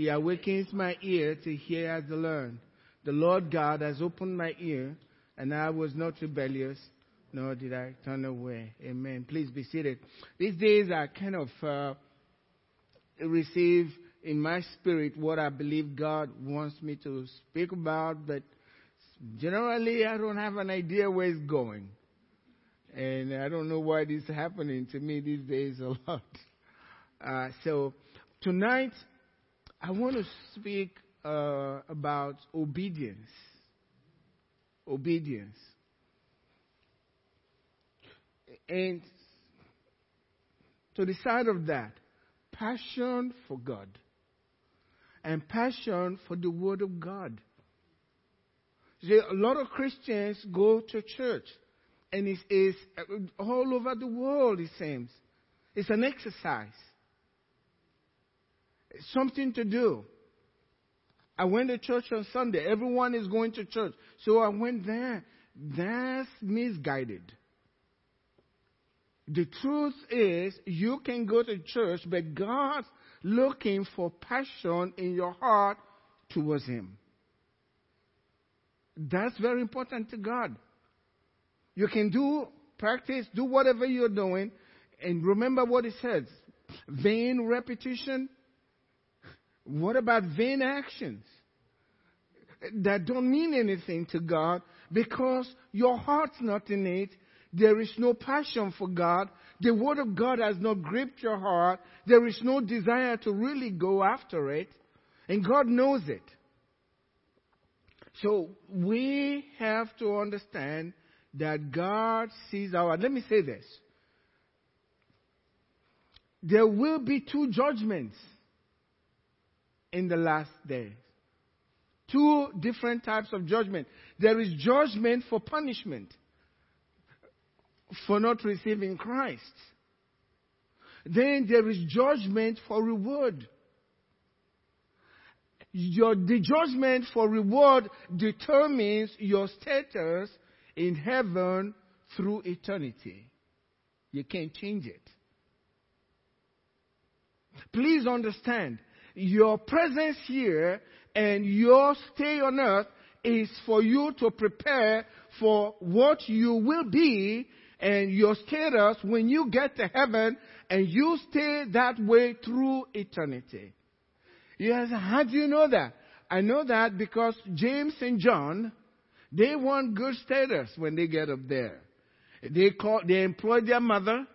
He awakens my ear to hear as to learn. The Lord God has opened my ear, and I was not rebellious, nor did I turn away. Amen. Please be seated. These days I kind of uh, receive in my spirit what I believe God wants me to speak about, but generally I don't have an idea where it's going. And I don't know why this is happening to me these days a lot. Uh, so tonight I want to speak uh, about obedience. Obedience. And to the side of that, passion for God and passion for the Word of God. See, a lot of Christians go to church, and it's, it's all over the world, it seems. It's an exercise something to do. I went to church on Sunday. Everyone is going to church. So I went there. That's misguided. The truth is, you can go to church, but God's looking for passion in your heart towards Him. That's very important to God. You can do, practice, do whatever you're doing, and remember what it says vain repetition what about vain actions that don't mean anything to God because your heart's not in it? There is no passion for God. The Word of God has not gripped your heart. There is no desire to really go after it. And God knows it. So we have to understand that God sees our. Let me say this. There will be two judgments in the last days. Two different types of judgment. There is judgment for punishment for not receiving Christ. Then there is judgment for reward. Your, the judgment for reward determines your status in heaven through eternity. You can't change it. Please understand, your presence here and your stay on earth is for you to prepare for what you will be and your status when you get to heaven and you stay that way through eternity. Yes, how do you know that? I know that because James and John, they want good status when they get up there. They call, they employ their mother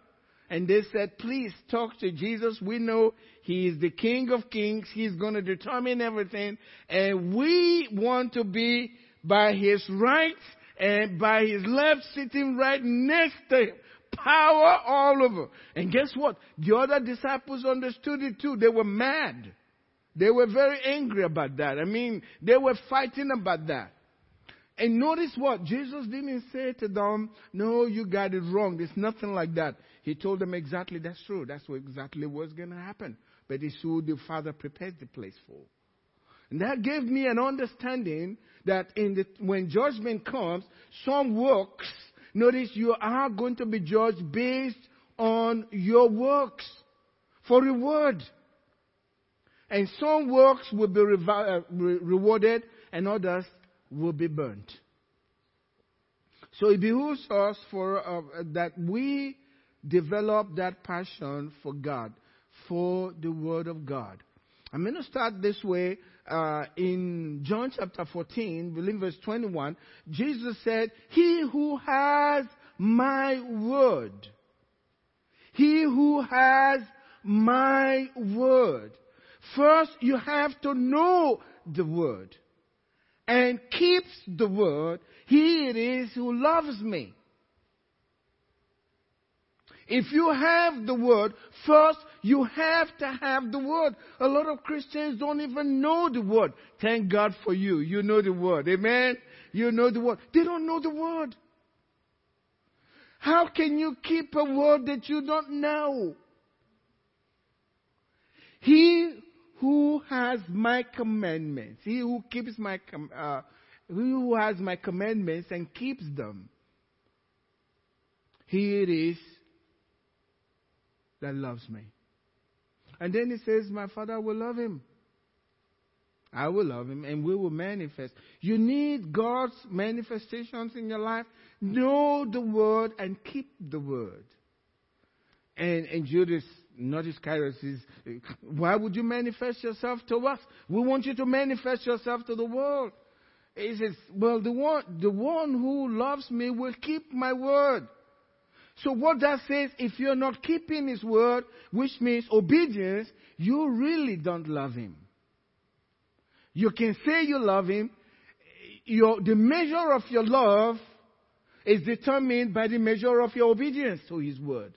and they said, please talk to Jesus. We know he is the King of Kings. He's going to determine everything. And we want to be by his right and by his left sitting right next to him. Power all over. And guess what? The other disciples understood it too. They were mad. They were very angry about that. I mean, they were fighting about that. And notice what? Jesus didn't say to them, no, you got it wrong. There's nothing like that. He told them exactly that's true. That's what exactly what's going to happen. But it's who the Father prepared the place for. And that gave me an understanding that in the, when judgment comes, some works, notice you are going to be judged based on your works for reward. And some works will be uh, rewarded and others will be burnt. So it behooves us for uh, that we develop that passion for God, for the Word of God. I'm going to start this way. Uh, in John chapter 14, believe verse 21, Jesus said, He who has my word, he who has my word. First, you have to know the word and keeps the word, he it is who loves me. If you have the word, first you have to have the word. A lot of Christians don't even know the word. Thank God for you. You know the word. Amen. You know the word. They don't know the word. How can you keep a word that you don't know? He who has my commandments, he who keeps my, uh, who has my commandments and keeps them, he it is that loves me. And then he says, My Father will love him. I will love him, and we will manifest. You need God's manifestations in your life. Know the word and keep the word. And, and Judas, not Iscariot, says, Why would you manifest yourself to us? We want you to manifest yourself to the world. He says, Well, the one, the one who loves me will keep my word. So what that says, if you're not keeping his word, which means obedience, you really don't love him. You can say you love him. Your, the measure of your love is determined by the measure of your obedience to his word.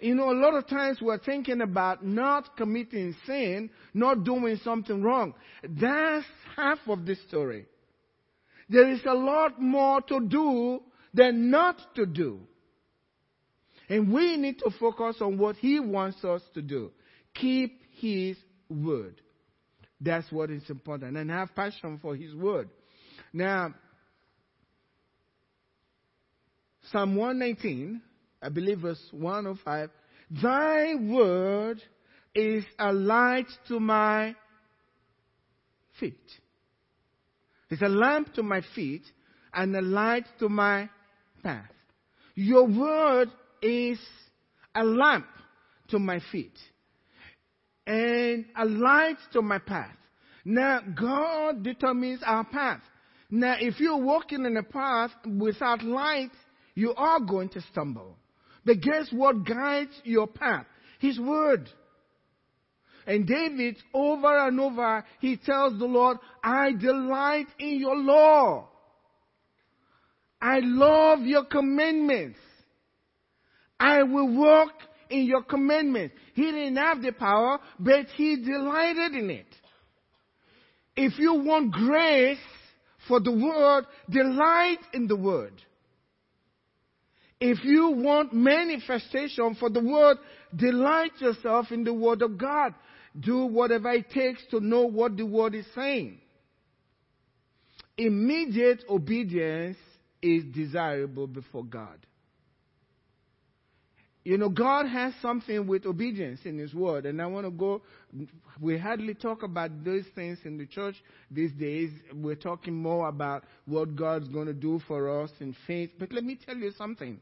You know, a lot of times we're thinking about not committing sin, not doing something wrong. That's half of the story. There is a lot more to do than not to do. And we need to focus on what He wants us to do. Keep His word. That's what is important. And have passion for His word. Now, Psalm 119, I believe verse 105, Thy word is a light to my feet. It's a lamp to my feet and a light to my path. Your word is a lamp to my feet and a light to my path. Now, God determines our path. Now, if you're walking in a path without light, you are going to stumble. But guess what guides your path? His word. And David, over and over, he tells the Lord, I delight in your law. I love your commandments. I will walk in your commandments. He didn't have the power, but he delighted in it. If you want grace for the word, delight in the word. If you want manifestation for the word, delight yourself in the word of God. Do whatever it takes to know what the word is saying. Immediate obedience is desirable before God. You know, God has something with obedience in His Word, and I want to go. We hardly talk about those things in the church these days. We're talking more about what God's going to do for us in faith. But let me tell you something.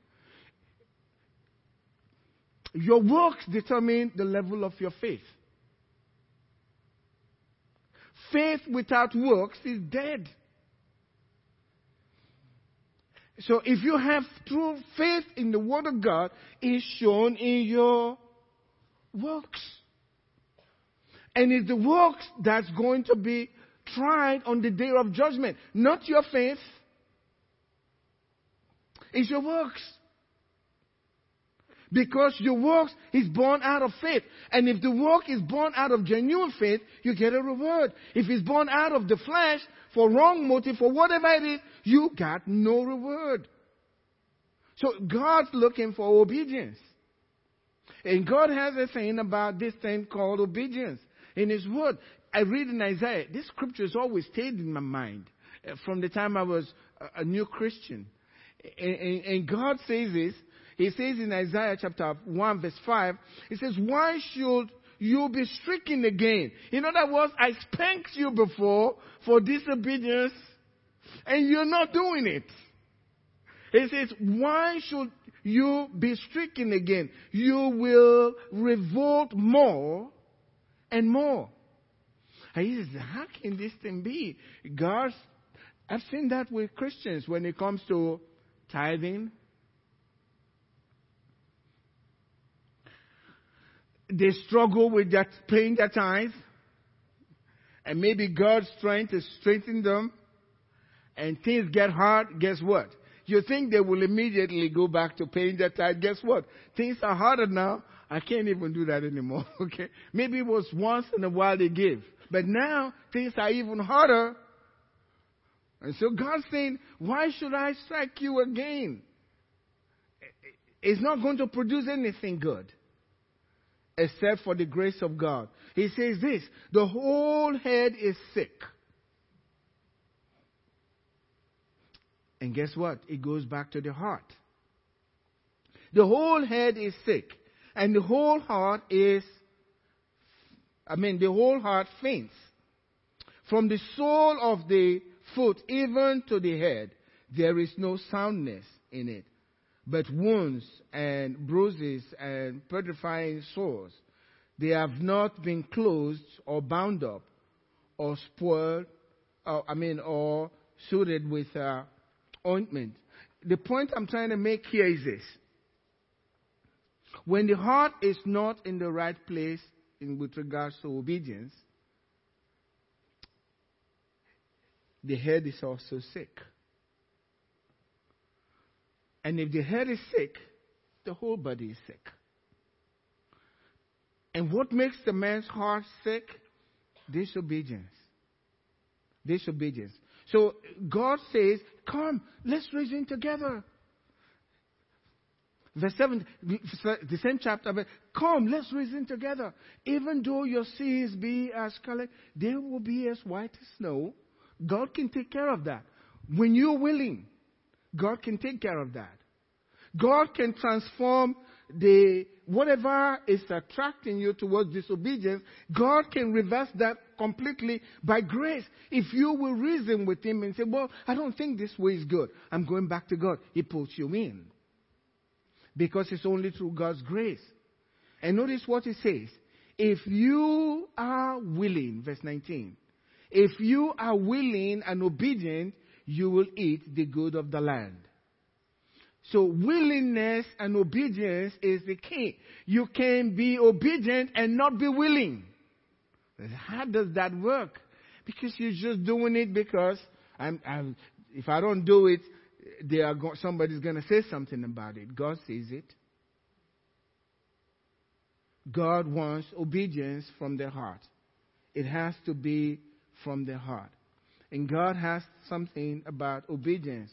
Your works determine the level of your faith. Faith without works is dead. So if you have true faith in the Word of God, it's shown in your works. And it's the works that's going to be tried on the day of judgment. Not your faith. It's your works. Because your works is born out of faith. And if the work is born out of genuine faith, you get a reward. If it's born out of the flesh, for wrong motive, for whatever it is, you got no reward. So God's looking for obedience. And God has a thing about this thing called obedience in His Word. I read in Isaiah, this scripture has always stayed in my mind uh, from the time I was a new Christian. And, and God says this, He says in Isaiah chapter 1 verse 5, He says, why should you be stricken again? In other words, I spanked you before for disobedience and you're not doing it. He says, why should you be stricken again? You will revolt more and more. And he says, how can this thing be? God, I've seen that with Christians when it comes to tithing. They struggle with that paying their tithe. And maybe God's trying to strengthen them. And things get hard. Guess what? You think they will immediately go back to paying their tithe. Guess what? Things are harder now. I can't even do that anymore. Okay. Maybe it was once in a while they give. But now things are even harder. And so God's saying, why should I strike you again? It's not going to produce anything good except for the grace of God. He says this, the whole head is sick. And guess what? It goes back to the heart. The whole head is sick, and the whole heart is, I mean, the whole heart faints. From the sole of the foot even to the head, there is no soundness in it, but wounds and bruises and putrefying sores. They have not been closed or bound up or spoiled, or, I mean, or suited with uh, ointment. The point I'm trying to make here is this. When the heart is not in the right place in, with regards to obedience, the head is also sick. And if the head is sick, the whole body is sick. And what makes the man's heart sick? Disobedience. Disobedience. So God says, Come, let's reason together. Verse 7, the same chapter, but come, let's reason together. Even though your sins be as scarlet, they will be as white as snow. God can take care of that. When you're willing, God can take care of that. God can transform the whatever is attracting you towards disobedience, God can reverse that completely by grace. If you will reason with Him and say, Well, I don't think this way is good. I'm going back to God. He pulls you in. Because it's only through God's grace. And notice what He says. If you are willing, verse 19, if you are willing and obedient, you will eat the good of the land. So willingness and obedience is the key. You can be obedient and not be willing. How does that work? Because you're just doing it because I'm, I'm, if I don't do it, they are go- somebody's going to say something about it. God sees it. God wants obedience from the heart. It has to be from the heart. And God has something about obedience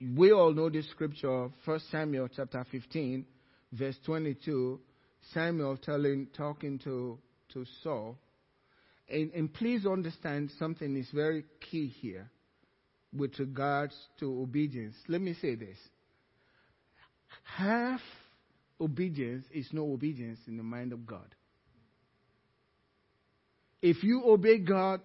we all know this scripture, 1 Samuel chapter 15, verse 22. Samuel telling, talking to, to Saul. And, and please understand something is very key here with regards to obedience. Let me say this. Half obedience is no obedience in the mind of God. If you obey God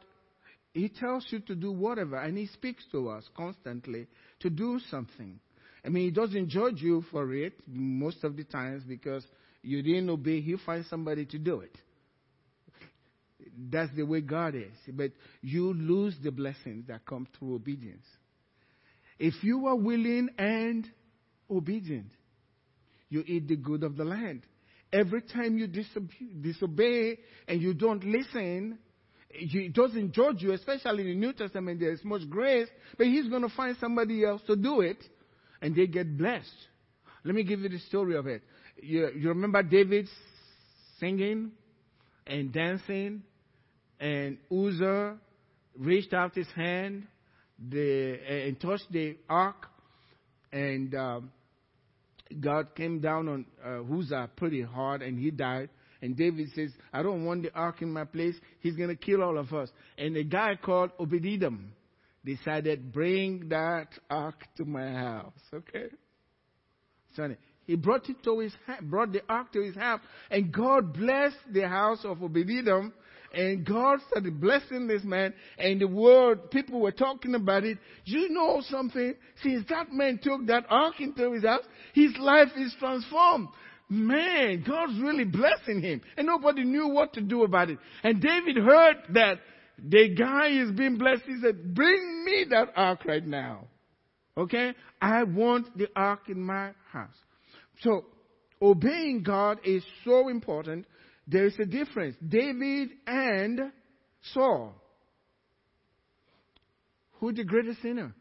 he tells you to do whatever, and He speaks to us constantly to do something. I mean, He doesn't judge you for it most of the times because you didn't obey. He'll find somebody to do it. That's the way God is. But you lose the blessings that come through obedience. If you are willing and obedient, you eat the good of the land. Every time you disobey and you don't listen, he doesn't judge you, especially in the New Testament, there's much grace, but he's going to find somebody else to do it, and they get blessed. Let me give you the story of it. You, you remember David singing and dancing, and Uzzah reached out his hand the, and touched the ark, and um, God came down on uh, Uzzah pretty hard, and he died. And David says, I don't want the ark in my place. He's going to kill all of us. And a guy called Obededom decided, bring that ark to my house. Okay? Sonny. He brought it to his brought the ark to his house, and God blessed the house of Obededom, and God started blessing this man, and the world, people were talking about it. You know something? Since that man took that ark into his house, his life is transformed. Man, God's really blessing him. And nobody knew what to do about it. And David heard that the guy is being blessed. He said, bring me that ark right now. Okay? I want the ark in my house. So, obeying God is so important. There is a difference. David and Saul. Who the greatest sinner?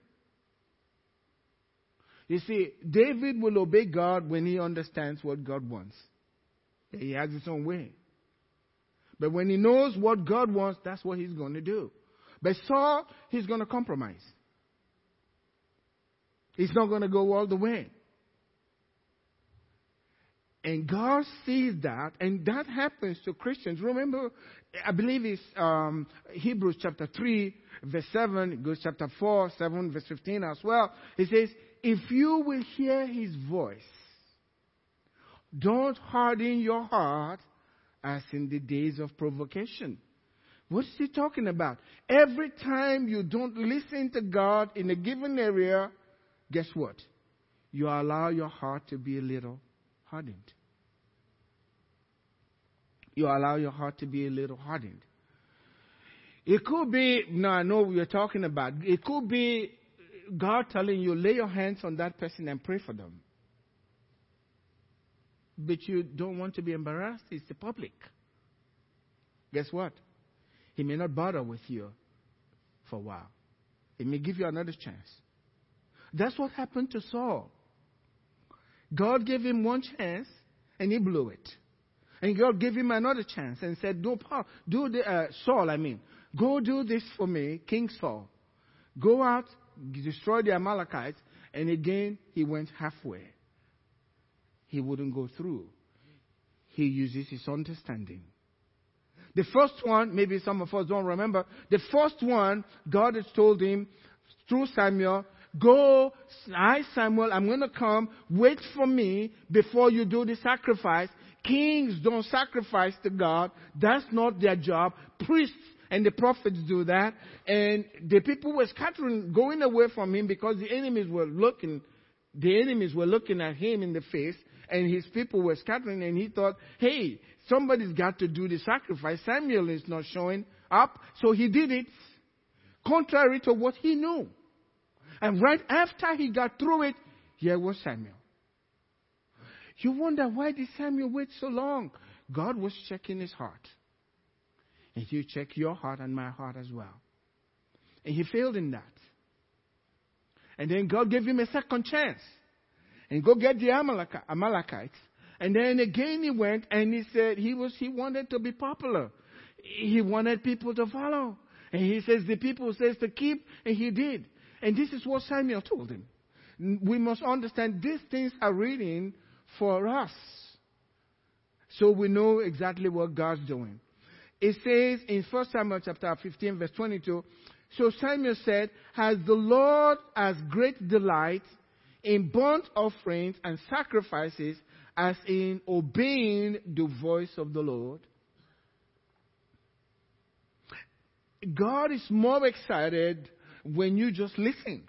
You see, David will obey God when he understands what God wants. He has his own way. But when he knows what God wants, that's what he's going to do. But Saul, he's going to compromise. He's not going to go all the way. And God sees that, and that happens to Christians. Remember, I believe it's um, Hebrews chapter 3, verse 7, it goes chapter 4, 7, verse 15 as well. It says, if you will hear his voice, don't harden your heart as in the days of provocation, What's he talking about? Every time you don't listen to God in a given area, guess what? You allow your heart to be a little hardened. You allow your heart to be a little hardened. It could be, no, I know what you're talking about. It could be God telling you, lay your hands on that person and pray for them. But you don't want to be embarrassed. It's the public. Guess what? He may not bother with you for a while. He may give you another chance. That's what happened to Saul. God gave him one chance and he blew it. And God gave him another chance and said, "Do, do the uh, Saul, I mean, go do this for me, King Saul. Go out, destroy the Amalekites." And again, he went halfway. He wouldn't go through. He uses his understanding. The first one, maybe some of us don't remember, the first one, God has told him through Samuel, Go, I, Samuel, I'm going to come. Wait for me before you do the sacrifice. Kings don't sacrifice to God. That's not their job. Priests and the prophets do that. And the people were scattering, going away from him because the enemies were looking, the enemies were looking at him in the face and his people were scattering and he thought, hey, somebody's got to do the sacrifice. Samuel is not showing up. So he did it contrary to what he knew. And right after he got through it, here was Samuel. You wonder why did Samuel wait so long? God was checking his heart. And you check your heart and my heart as well. And he failed in that. And then God gave him a second chance. And go get the Amalekites. And then again he went and he said he was he wanted to be popular. He wanted people to follow. And he says the people says to keep, and he did. And this is what Samuel told him. We must understand these things are written for us. So we know exactly what God's doing. It says in 1 Samuel chapter 15 verse 22, so Samuel said, has the Lord as great delight in burnt offerings and sacrifices as in obeying the voice of the Lord? God is more excited when you just listen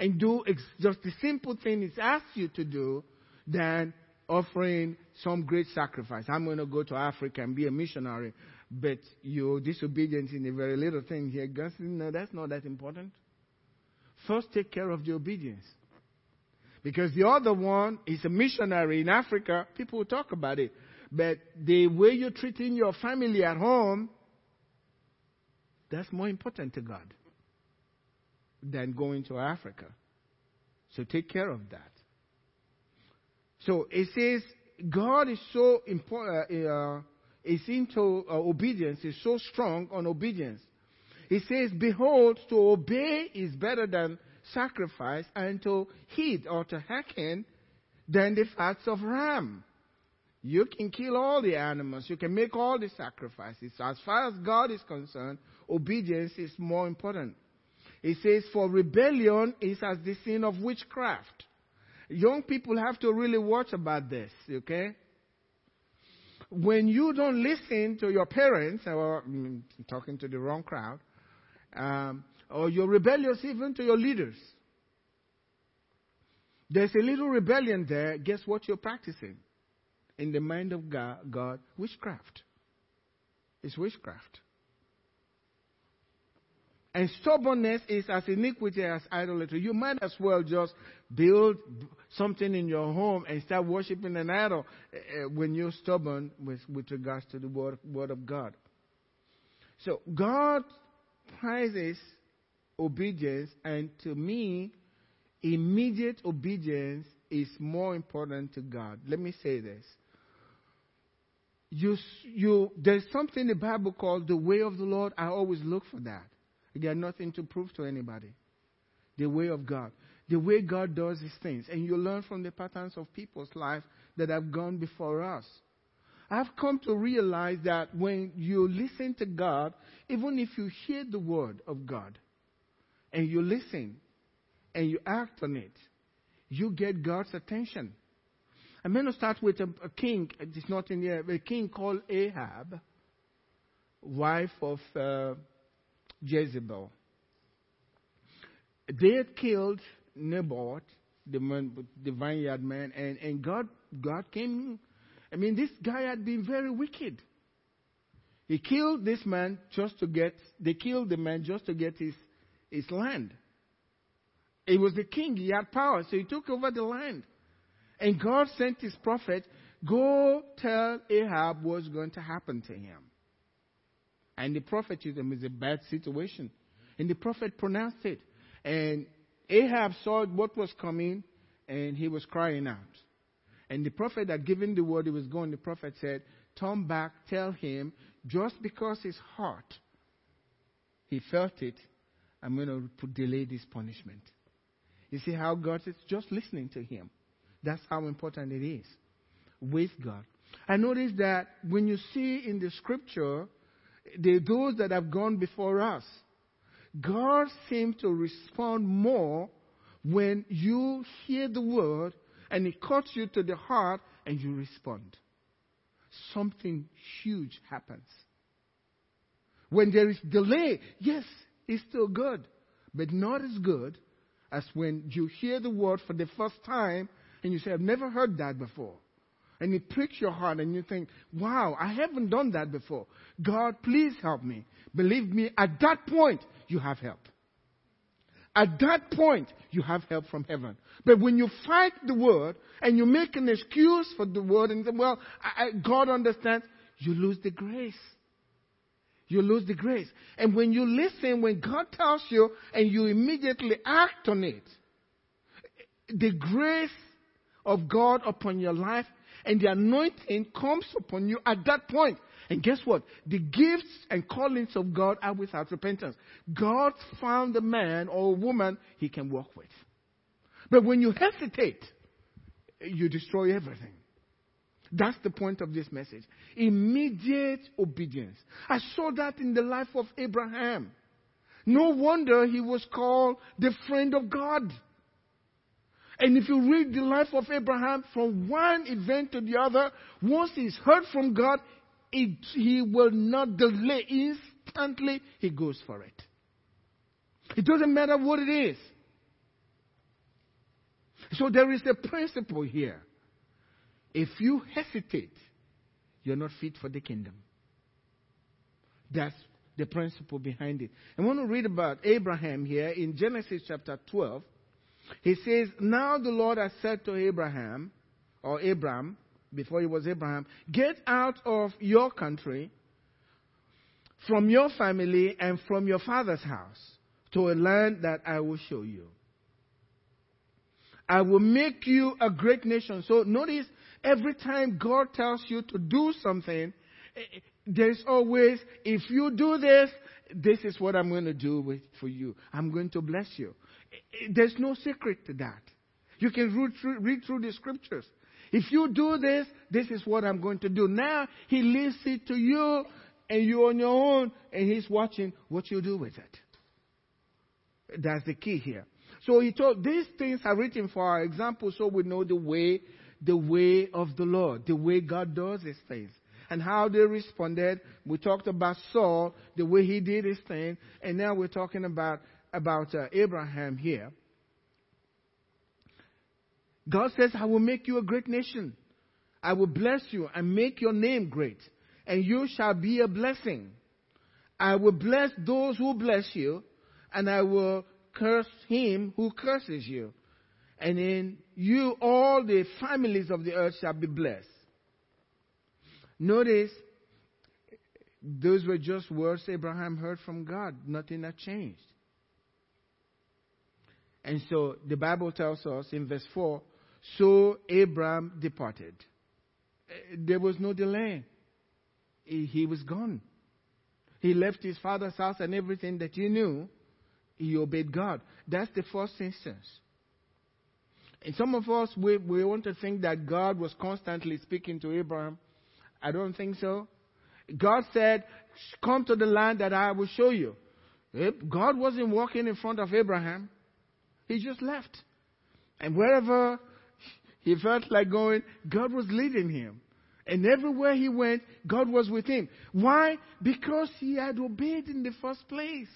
and do ex- just the simple thing He's asked you to do than offering some great sacrifice. I'm going to go to Africa and be a missionary, but your disobedience in a very little thing here, God says, no, that's not that important. First, take care of the obedience. Because the other one is a missionary in Africa. People will talk about it. But the way you're treating your family at home, that's more important to God than going to Africa. So take care of that. So it says God is so important, uh, uh, is into uh, obedience, is so strong on obedience. He says, Behold, to obey is better than sacrifice, and to heed or to hearken than the fats of ram. You can kill all the animals, you can make all the sacrifices. As far as God is concerned, obedience is more important. It says, For rebellion is as the sin of witchcraft. Young people have to really watch about this, okay? When you don't listen to your parents, or I'm talking to the wrong crowd, um, or you're rebellious even to your leaders, there's a little rebellion there. Guess what you're practicing? In the mind of God, God witchcraft. It's witchcraft. And stubbornness is as iniquity as idolatry. You might as well just build something in your home and start worshiping an idol uh, when you're stubborn with, with regards to the word, word of God. So God prizes obedience, and to me, immediate obedience is more important to God. Let me say this. You, you, there's something in the Bible called the way of the Lord. I always look for that. He got nothing to prove to anybody. The way of God. The way God does his things. And you learn from the patterns of people's lives that have gone before us. I've come to realize that when you listen to God, even if you hear the word of God and you listen and you act on it, you get God's attention. I'm going to start with a, a king. It's not in here. A king called Ahab. wife of uh, Jezebel. They had killed Naboth, the the vineyard man, and, and God, God came. I mean, this guy had been very wicked. He killed this man just to get, they killed the man just to get his, his land. He was the king, he had power, so he took over the land. And God sent his prophet, go tell Ahab what's going to happen to him. And the prophet him it's a bad situation. And the prophet pronounced it. And Ahab saw what was coming and he was crying out. And the prophet had given the word he was going, the prophet said, Turn back, tell him, just because his heart, he felt it, I'm going to delay this punishment. You see how God is just listening to him. That's how important it is with God. I notice that when you see in the scripture, the, those that have gone before us, God seems to respond more when you hear the word and it cuts you to the heart and you respond. Something huge happens. When there is delay, yes, it's still good, but not as good as when you hear the word for the first time and you say, I've never heard that before. And it pricks your heart and you think, wow, I haven't done that before. God, please help me. Believe me, at that point, you have help. At that point, you have help from heaven. But when you fight the word and you make an excuse for the word and say, well, I, I, God understands, you lose the grace. You lose the grace. And when you listen, when God tells you and you immediately act on it, the grace of God upon your life and the anointing comes upon you at that point. And guess what? The gifts and callings of God are without repentance. God found a man or a woman he can work with. But when you hesitate, you destroy everything. That's the point of this message. Immediate obedience. I saw that in the life of Abraham. No wonder he was called the friend of God. And if you read the life of Abraham from one event to the other, once he's heard from God, it, he will not delay. Instantly, he goes for it. It doesn't matter what it is. So there is a principle here. If you hesitate, you're not fit for the kingdom. That's the principle behind it. I want to read about Abraham here in Genesis chapter 12. He says, Now the Lord has said to Abraham, or Abram, before he was Abraham, get out of your country, from your family, and from your father's house to a land that I will show you. I will make you a great nation. So notice every time God tells you to do something, eh, eh, there's always, if you do this, this is what I'm going to do with, for you. I'm going to bless you. There's no secret to that. You can read through, read through the scriptures. If you do this, this is what I'm going to do. Now he leaves it to you and you're on your own and he's watching what you do with it. That's the key here. So he told these things are written for our example so we know the way, the way of the Lord, the way God does his things. And how they responded. We talked about Saul, the way he did his thing, and now we're talking about about uh, Abraham here. God says, I will make you a great nation. I will bless you and make your name great, and you shall be a blessing. I will bless those who bless you, and I will curse him who curses you. And in you all the families of the earth shall be blessed. Notice, those were just words Abraham heard from God. Nothing had changed. And so the Bible tells us in verse 4 so Abram departed. Eh, there was no delay. He, was gone. He left his father's house and everything that he knew. He obeyed God. That's the first instance. And some of us, we, we want to think that God was constantly speaking to Abraham. I don't think so. God said, Come to the land that I will show you. Eh, God wasn't walking in front of Abraham. He just left. And wherever he felt like going, God was leading him. And everywhere he went, God was with him. Why? Because he had obeyed in the first place.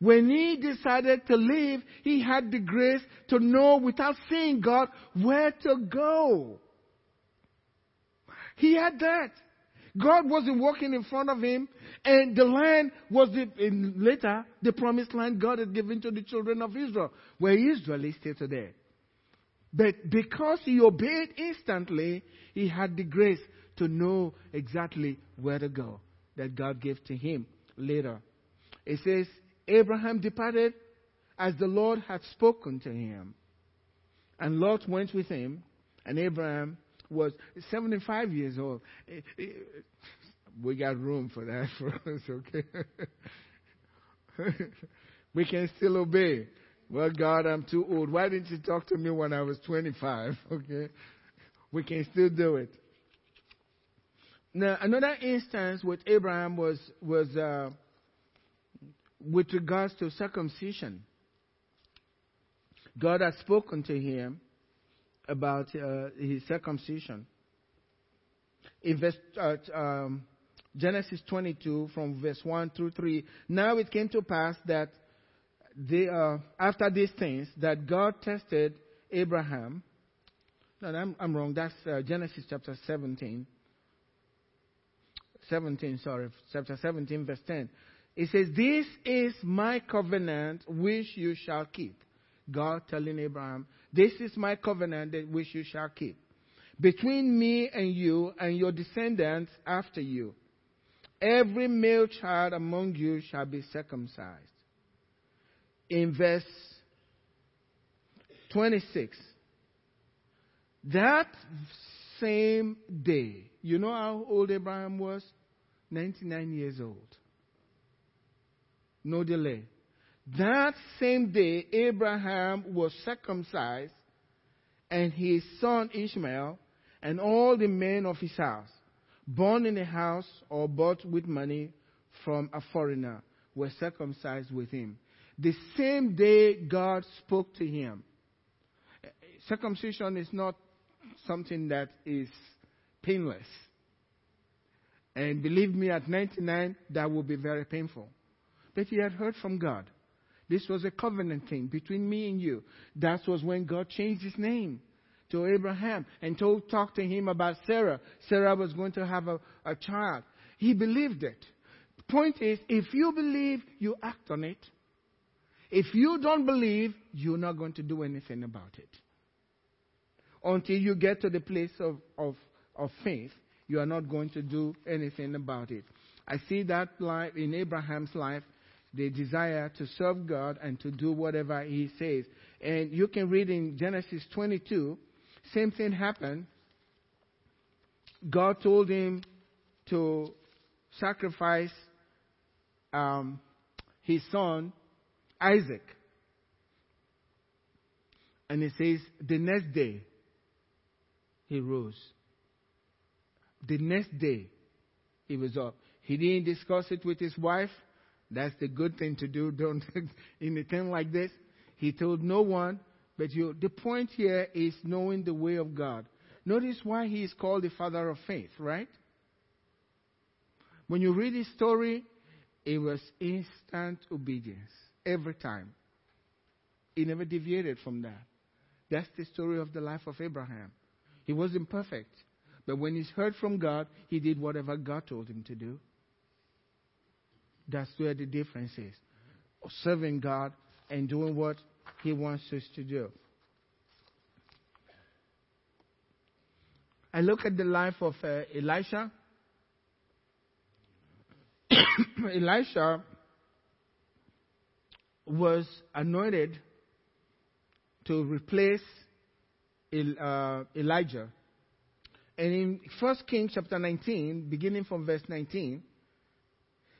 When he decided to leave, he had the grace to know without seeing God where to go. He had that. God wasn't walking in front of him, and the land was the, later the promised land God had given to the children of Israel, where Israel is still today. But because he obeyed instantly, he had the grace to know exactly where to go that God gave to him later. It says, Abraham departed as the Lord had spoken to him. And Lot went with him, and Abraham was 75 years old. We got room for that for us, okay? we can still obey. Well, God, I'm too old. Why didn't you talk to me when I was 25? Okay? We can still do it. Now, another instance with Abraham was, was uh, with regards to circumcision. God had spoken to him about uh, his circumcision. In verse, uh, um, Genesis 22, from verse 1 through 3, now it came to pass that they, uh, after these things, that God tested Abraham. No, I'm, I'm wrong. That's uh, Genesis chapter 17. 17, sorry, chapter 17, verse 10. It says, This is my covenant which you shall keep. God telling Abraham, This is my covenant that which you shall keep. Between me and you and your descendants after you. Every male child among you shall be circumcised. In verse 26, that same day, you know how old Abraham was? 99 years old no delay. That same day, Abraham was circumcised, and his son Ishmael, and all the men of his house, born in a house or bought with money from a foreigner, were circumcised with him. The same day God spoke to him. Circumcision is not something that is painless. And believe me, at 99, that will be very painful. But he had heard from God. This was a covenant thing between me and you. That was when God changed his name to Abraham and told, talked to him about Sarah. Sarah was going to have a, a child. He believed it. Point is, if you believe, you act on it. If you don't believe, you're not going to do anything about it. Until you get to the place of, of, of faith, you are not going to do anything about it. I see that life in Abraham's life the desire to serve God and to do whatever He says. And you can read in Genesis 22, same thing happened. God told him to sacrifice um, his son, Isaac. And it says, the next day, he rose. The next day, he was up. He didn't discuss it with his wife. That's the good thing to do. Don't in a time like this. He told no one, but you. The point here is knowing the way of God. Notice why he is called the father of faith, right? When you read his story, it was instant obedience every time. He never deviated from that. That's the story of the life of Abraham. He wasn't perfect, but when he's heard from God, he did whatever God told him to do. That's where the difference is. Serving God and doing what He wants us to do. I look at the life of uh, Elisha. Elisha was anointed to replace uh, Elijah. And in 1 Kings chapter 19, beginning from verse 19,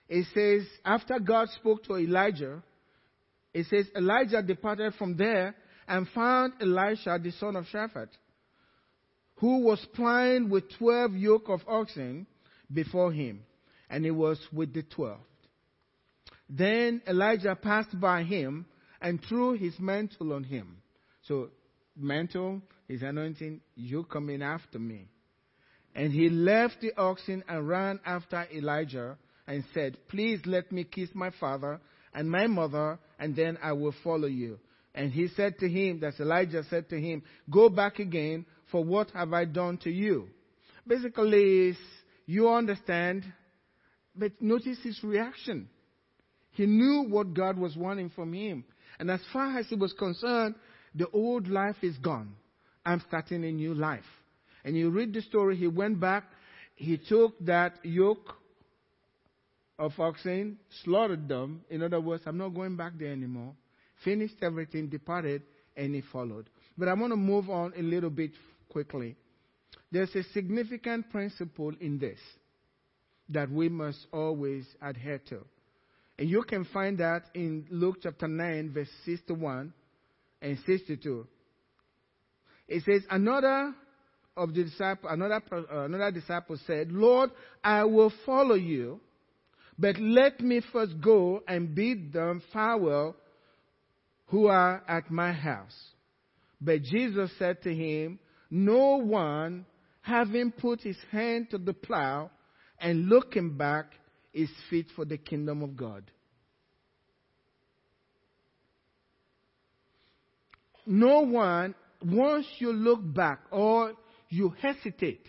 it says, after God spoke to Elijah, it says, Elijah departed from there and found Elisha, the son of Shaphat, who was plying with twelve yoke of oxen before him, and he was with the twelve. Then Elijah passed by him and threw his mantle on him. So, mantle, his anointing, you coming after me. And he left the oxen and ran after Elijah and said, Please let me kiss my father and my mother, and then I will follow you. And he said to him, that's Elijah said to him, Go back again, for what have I done to you? Basically, you understand, but notice his reaction. He knew what God was wanting from him. And as far as he was concerned, the old life is gone. I'm starting a new life. And you read the story, he went back, he took that yoke of oxen, slaughtered them. In other words, I'm not going back there anymore. Finished everything, departed, and he followed. But I want to move on a little bit quickly. There's a significant principle in this that we must always adhere to. And you can find that in Luke chapter 9, verse 61 and 62. It says, Another of the disciple, another, another disciple said, Lord, I will follow you, but let me first go and bid them farewell who are at my house. But Jesus said to him, No one, having put his hand to the plow and looking back, is fit for the kingdom of God. No one, once you look back or you hesitate,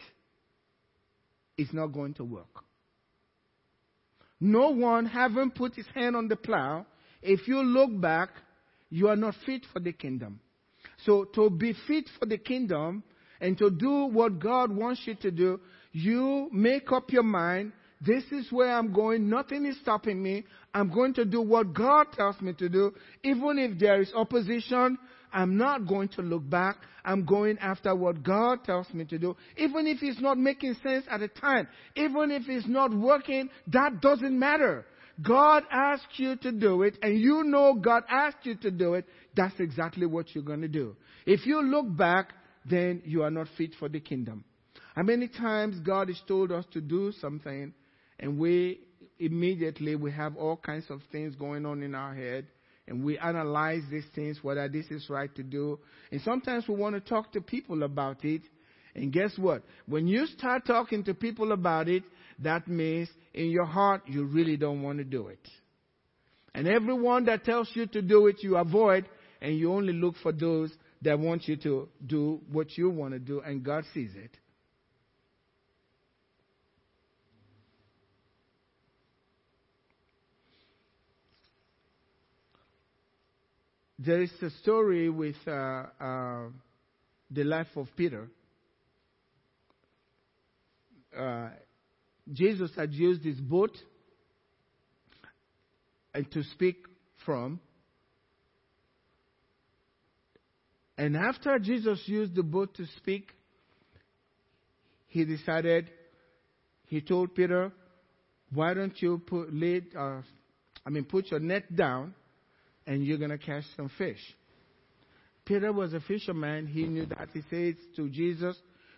is not going to work. No one, having put his hand on the plow, if you look back, you are not fit for the kingdom. So to be fit for the kingdom and to do what God wants you to do, you make up your mind, this is where I'm going, nothing is stopping me. I'm going to do what God tells me to do. Even if there is opposition, I'm not going to look back. I'm going after what God tells me to do. Even if it's not making sense at the time, even if it's not working, that doesn't matter. God asked you to do it, and you know God asked you to do it, that's exactly what you're going to do. If you look back, then you are not fit for the kingdom. How many times God has told us to do something, and we immediately we have all kinds of things going on in our head, and we analyze these things, whether this is right to do. And sometimes we want to talk to people about it. And guess what? When you start talking to people about it, that means in your heart you really don't want to do it. And everyone that tells you to do it, you avoid, and you only look for those that want you to do what you want to do, and God sees it. There is a story with uh, uh, the life of Peter. Uh, Jesus had used his boat and to speak from. And after Jesus used the boat to speak, he decided, he told Peter, why don't you put, lead, uh, I mean, put your net down and you're going to catch some fish. Peter was a fisherman. He knew that. He says to Jesus,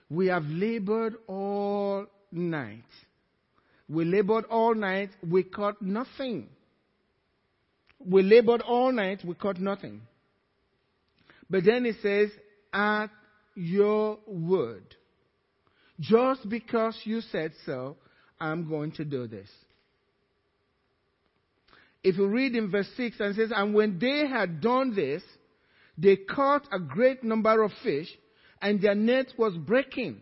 we have labored all night we labored all night, we caught nothing. We labored all night, we caught nothing. But then he says, at your word. Just because you said so, I'm going to do this. If you read in verse 6 and says, And when they had done this, they caught a great number of fish, and their net was breaking.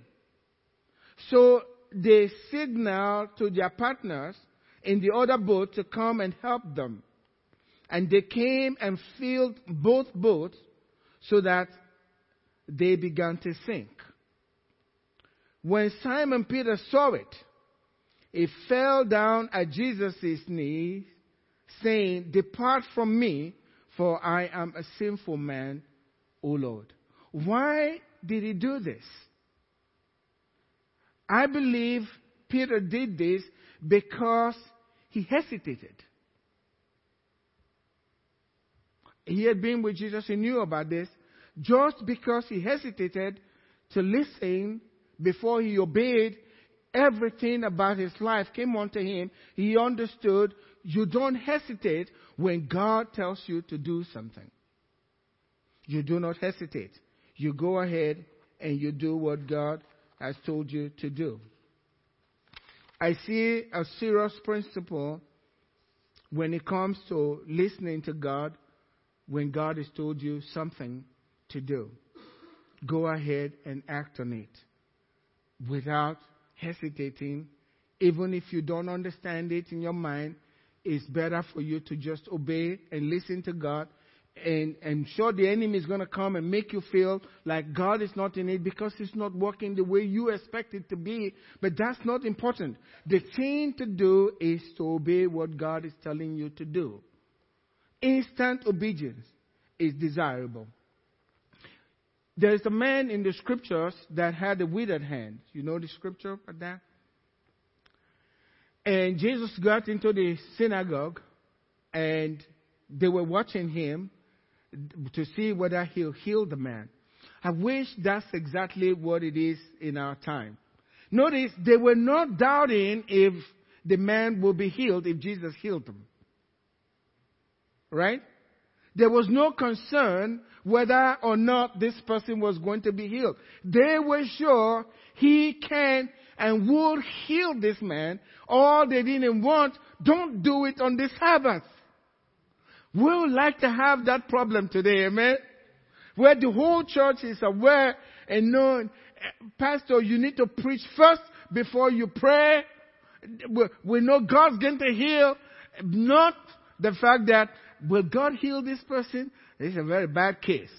So they signaled to their partners in the other boat to come and help them. And they came and filled both boats so that they began to sink. When Simon Peter saw it, he fell down at Jesus' knees, saying, Depart from me, for I am a sinful man, O Lord. Why did he do this? I believe Peter did this because he hesitated. He had been with Jesus, he knew about this. Just because he hesitated to listen before he obeyed, everything about his life came onto him. He understood you don't hesitate when God tells you to do something. You do not hesitate. You go ahead and you do what God has told you to do. I see a serious principle when it comes to listening to God when God has told you something to do. Go ahead and act on it without hesitating. Even if you don't understand it in your mind, it's better for you to just obey and listen to God and I'm sure the enemy is going to come and make you feel like God is not in it because it's not working the way you expect it to be. But that's not important. The thing to do is to obey what God is telling you to do. Instant obedience is desirable. There's a man in the scriptures that had a withered hand. You know the scripture about that? And Jesus got into the synagogue and they were watching him to see whether he'll heal the man. I wish that's exactly what it is in our time. Notice they were not doubting if the man will be healed if Jesus healed him. Right? There was no concern whether or not this person was going to be healed. They were sure he can and would heal this man. All they didn't want, don't do it on the Sabbath. We would like to have that problem today, amen? Where the whole church is aware and knowing, Pastor, you need to preach first before you pray. We know God's going to heal, not the fact that, will God heal this person? This is a very bad case.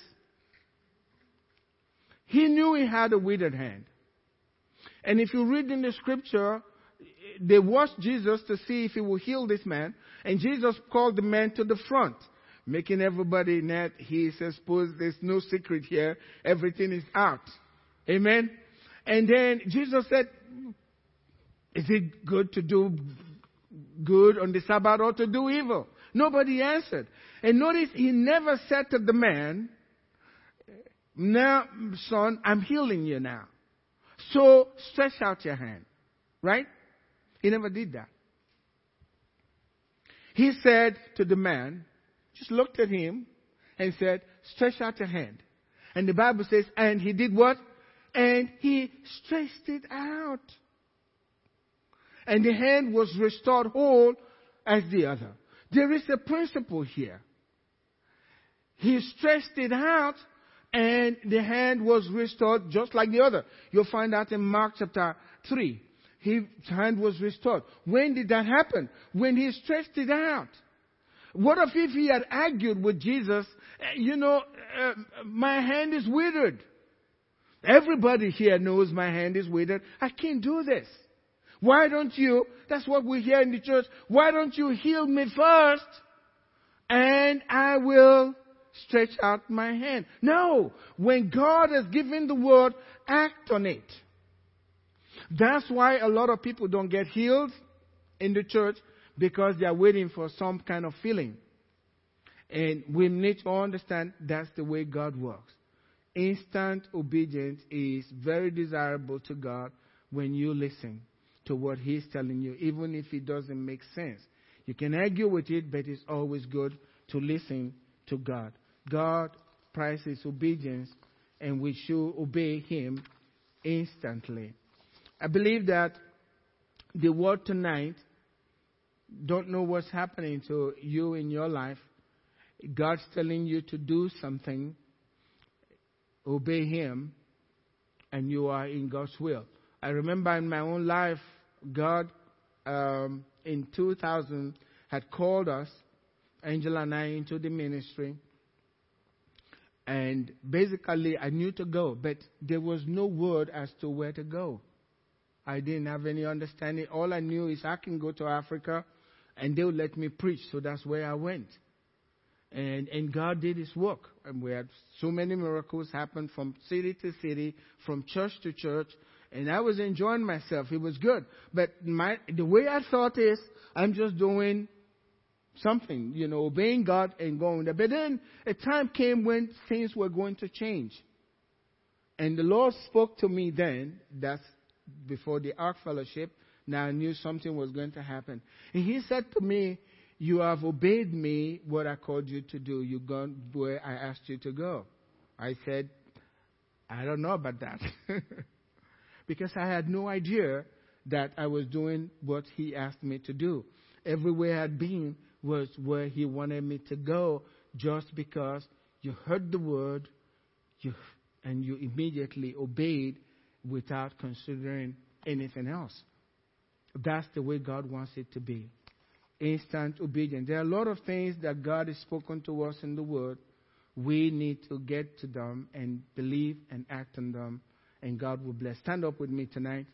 He knew he had a withered hand. And if you read in the scripture, they watched Jesus to see if he would heal this man, and Jesus called the man to the front, making everybody net. He says, suppose there's no secret here, everything is out. Amen. And then Jesus said, Is it good to do good on the Sabbath or to do evil? Nobody answered. And notice he never said to the man, Now, son, I'm healing you now. So stretch out your hand. Right? He never did that. He said to the man, just looked at him and said, stretch out your hand. And the Bible says, and he did what? And he stretched it out. And the hand was restored whole as the other. There is a principle here. He stretched it out and the hand was restored just like the other. You'll find out in Mark chapter 3 his hand was restored. When did that happen? When he stretched it out. What if, if he had argued with Jesus, eh, you know, uh, my hand is withered. Everybody here knows my hand is withered. I can't do this. Why don't you, that's what we hear in the church, why don't you heal me first and I will stretch out my hand? No. When God has given the word, act on it. That's why a lot of people don't get healed in the church because they are waiting for some kind of feeling. And we need to understand that's the way God works. Instant obedience is very desirable to God when you listen to what He's telling you, even if it doesn't make sense. You can argue with it, but it's always good to listen to God. God prizes obedience, and we should obey Him instantly. I believe that the word tonight, don't know what's happening to you in your life. God's telling you to do something, obey Him, and you are in God's will. I remember in my own life, God um, in 2000 had called us, Angela and I, into the ministry. And basically, I knew to go, but there was no word as to where to go. I didn't have any understanding. All I knew is I can go to Africa and they'll let me preach. So that's where I went. And, and God did his work. And we had so many miracles happen from city to city, from church to church. And I was enjoying myself. It was good. But my, the way I thought is, I'm just doing something, you know, obeying God and going there. But then a time came when things were going to change. And the Lord spoke to me then, that's before the Ark Fellowship. Now I knew something was going to happen. And he said to me, You have obeyed me what I called you to do. You've gone where I asked you to go. I said, I don't know about that. because I had no idea that I was doing what He asked me to do. Everywhere I'd been was where He wanted me to go just because you heard the word you, and you immediately obeyed without considering anything else. That's the way God wants it to be. Instant obedience. There are a lot of things that God has spoken to us in the Word. We need to get to them and believe and act on them, and God will bless. Stand up with me tonight.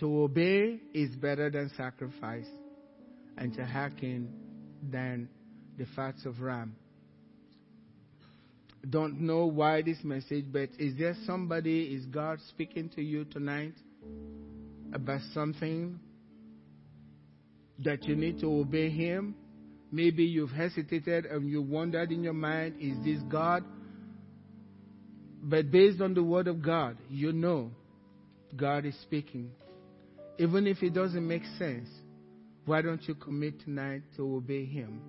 To obey is better than sacrifice, and to hearken than the fats of ram. Don't know why this message, but is there somebody, is God speaking to you tonight about something that you need to obey Him? Maybe you've hesitated and you wondered in your mind, is this God? But based on the Word of God, you know God is speaking. Even if it doesn't make sense, why don't you commit tonight to obey Him?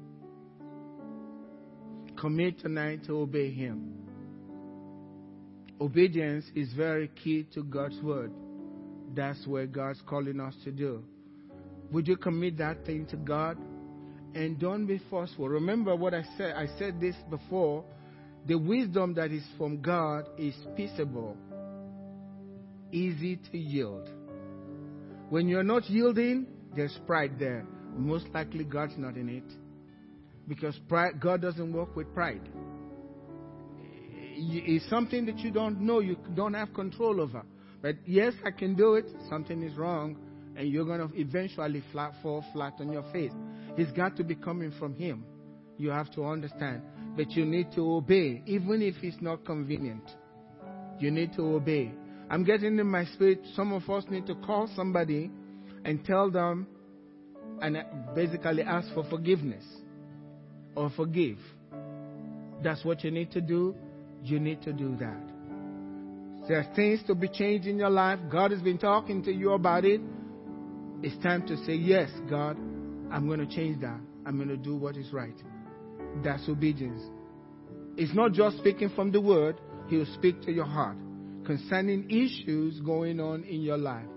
Commit tonight to obey Him. Obedience is very key to God's Word. That's where God's calling us to do. Would you commit that thing to God? And don't be forceful. Remember what I said. I said this before. The wisdom that is from God is peaceable, easy to yield when you're not yielding, there's pride there. Most likely God's not in it. Because pride, God doesn't work with pride. It's something that you don't know, you don't have control over. But yes, I can do it. Something is wrong, and you're going to eventually flat, fall flat on your face. It's got to be coming from Him. You have to understand. But you need to obey, even if it's not convenient. You need to obey. I'm getting in my spirit, some of us need to call somebody and tell them and basically ask for forgiveness or forgive. That's what you need to do. You need to do that. There are things to be changed in your life. God has been talking to you about it. It's time to say, Yes, God, I'm going to change that. I'm going to do what is right. That's obedience. It's not just speaking from the word, He will speak to your heart concerning issues going on in your life.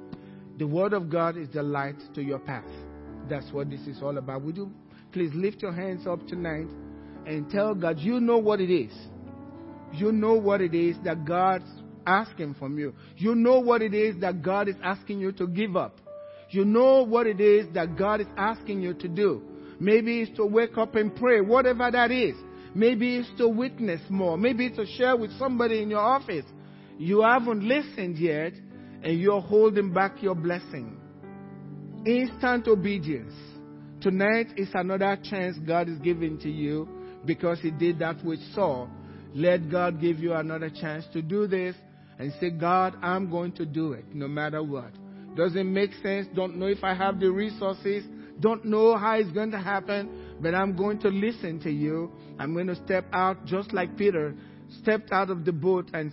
The Word of God is the light to your path. That's what this is all about. Would you please lift your hands up tonight and tell God, you know what it is. You know what it is that God's asking from you. You know what it is that God is asking you to give up. You know what it is that God is asking you to do. Maybe it's to wake up and pray, whatever that is. Maybe it's to witness more. Maybe it's to share with somebody in your office. You haven't listened yet, and you're holding back your blessing. Instant obedience. Tonight is another chance God is giving to you because He did that with Saul. Let God give you another chance to do this and say, God, I'm going to do it no matter what. Doesn't make sense. Don't know if I have the resources. Don't know how it's going to happen, but I'm going to listen to you. I'm going to step out just like Peter stepped out of the boat and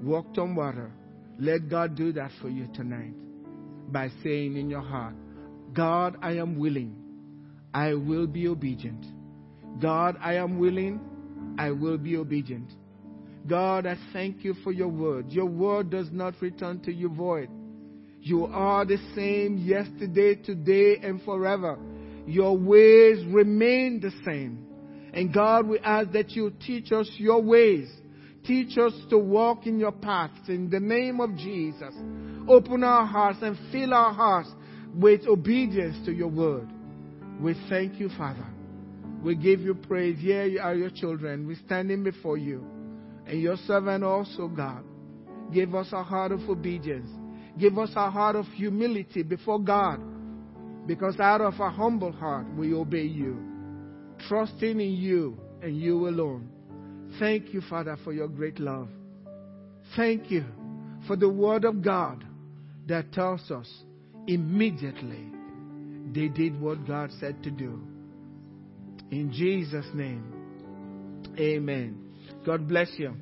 walked on water. Let God do that for you tonight by saying in your heart, God, I am willing. I will be obedient. God, I am willing. I will be obedient. God, I thank you for your word. Your word does not return to you void. You are the same yesterday, today, and forever. Your ways remain the same. And God, we ask that you teach us your ways Teach us to walk in your paths in the name of Jesus. Open our hearts and fill our hearts with obedience to your word. We thank you, Father. We give you praise. Here you are your children. We're standing before you. And your servant also, God. Give us a heart of obedience. Give us a heart of humility before God. Because out of a humble heart we obey you. Trusting in you and you alone. Thank you, Father, for your great love. Thank you for the word of God that tells us immediately they did what God said to do. In Jesus' name, amen. God bless you.